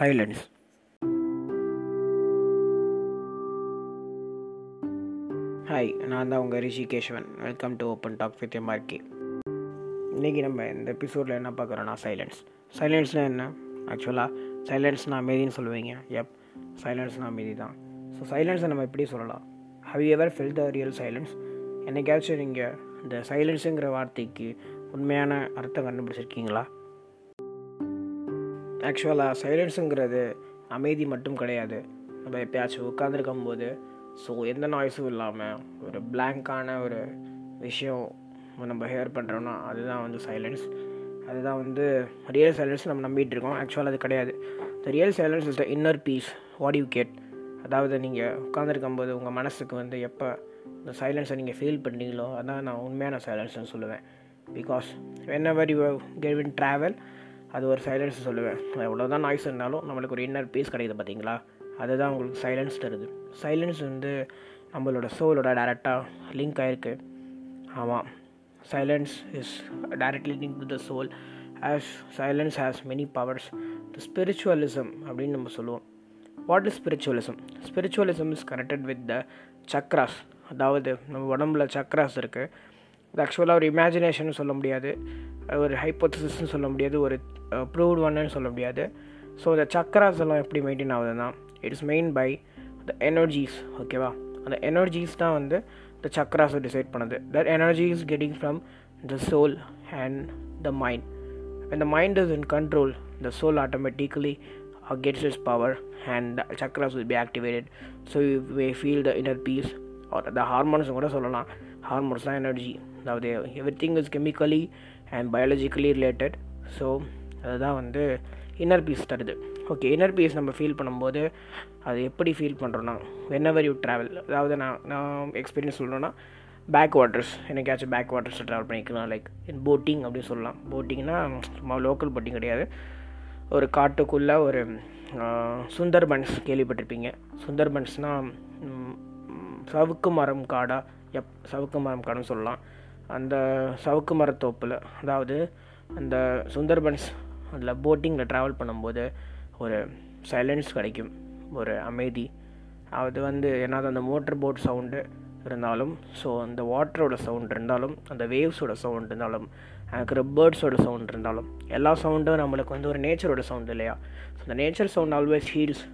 Silence hi நான் தான் உங்கள் Rishi Keshavan welcome to open talk with MRK இன்றைக்கி நம்ம இந்த எபிசோடில் என்ன பார்க்குறோன்னா சைலன்ஸ் சைலன்ஸ்னால் என்ன? ஆக்சுவலாக சைலன்ஸ்னால் அமைதின்னு சொல்லுவீங்க. எப் சைலன்ஸ்னால் அமைதி தான். ஸோ சைலன்ஸை நம்ம எப்படி சொல்லலாம்? However feel the real silence என்னைக்காச்சும் நீங்கள் இந்த சைலன்ஸுங்கிற வார்த்தைக்கு உண்மையான அர்த்தம் கண்டுபிடிச்சிருக்கீங்களா? ஆக்சுவலாக சைலன்ஸுங்கிறது அமைதி மட்டும் கிடையாது. நம்ம எப்பயாச்சும் உட்காந்துருக்கும் போது ஸோ எந்த நாய்ஸும் இல்லாமல் ஒரு பிளாங்கான ஒரு விஷயம் நம்ம ஹேர் பண்ணுறோன்னா அதுதான் வந்து சைலன்ஸ் அதுதான் வந்து ரியல் சைலன்ஸ் நம்ம நம்பிட்டு இருக்கோம். ஆக்சுவலாக அது கிடையாது. The real silence is the inner peace what you get அதாவது நீங்கள் உட்காந்துருக்கும் போது உங்கள் மனசுக்கு வந்து எப்போ இந்த சைலன்ஸை நீங்கள் ஃபீல் பண்ணீங்களோ அதான் நான் உண்மையான சைலன்ஸ்னு சொல்லுவேன். Because whenever you get in travel அது ஒரு சைலன்ஸ் சொல்லுவேன். எவ்வளோ தான் நாய்ஸ் இருந்தாலும் நம்மளுக்கு ஒரு இன்னர் பீஸ் கிடைக்குது பார்த்தீங்களா? அதுதான் உங்களுக்கு சைலன்ஸ் தருது. சைலன்ஸ் வந்து நம்மளோட சோலோட டேரெக்டாக லிங்க் ஆகிருக்கு ஆமாம் silence is directly link to the soul as silence has many powers the spiritualism அப்படின்னு நம்ம சொல்லுவோம். What is spiritualism spiritualism is connected with the chakras அதாவது நம்ம உடம்புல சக்ராஸ் இருக்குது இது ஆக்சுவலாக ஒரு இமேஜினேஷன் சொல்ல முடியாது. ஒரு ஹைப்போசிஸ்ன்னு சொல்ல முடியாது. ஒரு ப்ரூவ்ட் ஒன்னு சொல்ல முடியாது. ஸோ இந்த சக்கராஸ் எல்லாம் எப்படி மெயின்டைன் ஆகுதுன்னா it is main by the energies ஓகேவா அந்த எனர்ஜிஸ் தான் வந்து த சக்கராஸை டிசைட் பண்ணுது. That energy is getting from the soul and the mind and the mind is in control the soul automatically gets gets its power and the chakras will be activated. So you may feel the inner peace or the hormones கூட சொல்லலாம். Hormones தான் energy அதாவது everything is chemically and biologically related so அதுதான் வந்து inner peace தருது. Okay inner peace நம்ம feel பண்ணும்போது அது எப்படி ஃபீல் பண்ணுறோன்னா வென்எவர் யூ ட்ராவல் அதாவது நான் நான் எக்ஸ்பீரியன்ஸ் சொல்லணுன்னா பேக் வாட்டர்ஸ் என்னைக்காச்சும் பேக் வாட்டர்ஸில் ட்ராவல் பண்ணிக்கலாம். லைக் இன் போட்டிங் அப்படின்னு சொல்லலாம். போட்டிங்னா சும்மா லோக்கல் போட்டிங் கிடையாது. ஒரு காட்டுக்குள்ளே ஒரு சுந்தர்பன்ஸ் கேள்விப்பட்டிருப்பீங்க. சுந்தர்பன்ஸ்னால் சவுக்கு மரம் காடா எப் சவுக்கு மரம் காடுன்னு சொல்லலாம். அந்த சவுக்கு மரத்தோப்பில் அதாவது அந்த சுந்தர்பன்ஸ் அதில் போட்டிங்கில் ட்ராவல் பண்ணும்போது ஒரு சைலன்ஸ் கிடைக்கும் ஒரு அமைதி. அது வந்து ஏன்னா அந்த மோட்டர் போட் சவுண்டு இருந்தாலும் ஸோ அந்த வாட்டரோட சவுண்ட் இருந்தாலும் அந்த வேவ்ஸோட சவுண்ட் இருந்தாலும் இருக்கிற பேர்ட்ஸோட சவுண்ட் இருந்தாலும் எல்லா சவுண்டும் நம்மளுக்கு வந்து ஒரு நேச்சரோட சவுண்ட் இல்லையா? ஸோ அந்த நேச்சர் சவுண்ட் ஆல்வேஸ் ஹீல்ஸ்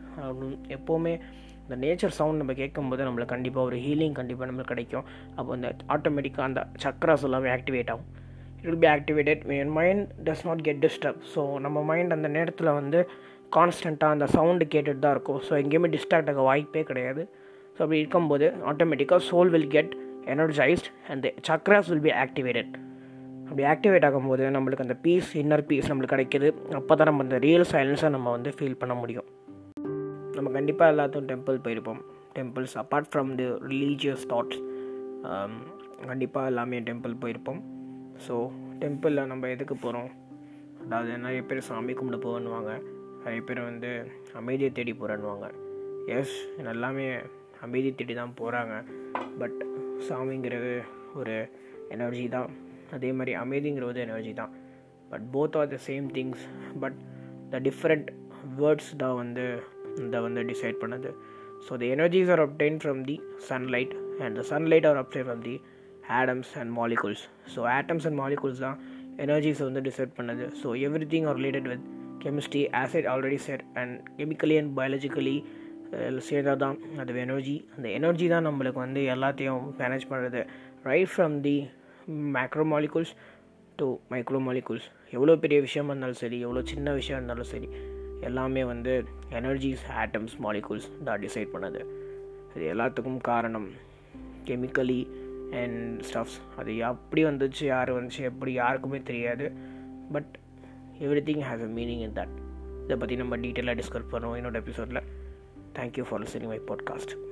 எப்போவுமே இந்த நேச்சர் சவுண்ட் நம்ம கேட்கும்போது நம்மளுக்கு கண்டிப்பாக ஒரு ஹீலிங் கண்டிப்பாக நம்மளுக்கு கிடைக்கும். அப்போ அந்த ஆட்டோமேட்டிக்காக அந்த சக்கராஸ் எல்லாமே ஆக்டிவேட் ஆகும். It will be activated N mind does not get disturb so நம்ம மைண்ட் அந்த நேரத்தில் வந்து கான்ஸ்டண்ட்டாக அந்த சவுண்டு கேட்டுட்டு தான் இருக்கும். ஸோ எங்கேயுமே டிஸ்ட்ராக்ட் ஆக வாய்ப்பே கிடையாது. ஸோ அப்படி இருக்கும்போது ஆட்டோமேட்டிக்காக soul will get energised and chakras will be activated அப்படி ஆக்டிவேட் ஆகும்போது நம்மளுக்கு அந்த பீஸ் இன்னர் பீஸ் நம்மளுக்கு கிடைக்கிது. அப்போ தான் நம்ம அந்த ரியல் சைலன்ஸை நம்ம வந்து ஃபீல் பண்ண முடியும். நம்ம கண்டிப்பாக எல்லாத்துக்கும் டெம்பிள் போயிருப்போம். Temples apart from the religious thoughts கண்டிப்பாக எல்லாமே டெம்பிள் போயிருப்போம். ஸோ டெம்பிளில் நம்ம எதுக்கு போகிறோம் அதாவது நிறைய பேர் சாமி கும்பிட போகணுவாங்க. நிறைய பேர் வந்து அமைதியை தேடி போகிறேன்னுவாங்க எஸ் எல்லாமே அமைதி தேடி தான் போகிறாங்க பட் சாமிங்கிறது ஒரு எனர்ஜி தான். அதே மாதிரி அமைதிங்கிறது எனர்ஜி தான். But both are the same things but the different words தான் வந்து இந்த வந்து டிசைட் பண்ணுது. So the energies are obtained from the sunlight and the sunlight are obtained from the atoms and molecules so atoms and molecules தான் எனர்ஜிஸை வந்து decide பண்ணுது. So everything are related with chemistry acid already set and chemically and biologically சேர்ந்தால் தான். அது energy அந்த energy தான் நம்மளுக்கு வந்து எல்லாத்தையும் மேனேஜ் பண்ணுறது right from the macro molecules to micro molecules எவ்வளோ பெரிய விஷயமா இருந்தாலும் சரி எவ்வளோ சின்ன விஷயம் இருந்தாலும் சரி எல்லாமே வந்து எனர்ஜிஸ் ஆட்டம்ஸ் மாலிகூல்ஸ் தான் டிசைட் பண்ணுது. இது எல்லாத்துக்கும் காரணம் கெமிக்கலி அண்ட் ஸ்டஃப்ஸ் அது எப்படி வந்துச்சு யார் வந்துச்சு எப்படி யாருக்குமே தெரியாது. But everything has a meaning in that இதை பற்றி நம்ம டீட்டெயிலாக டிஸ்கஸ் பண்ணுவோம் என்னோட எபிசோடில் thank you for listening my podcast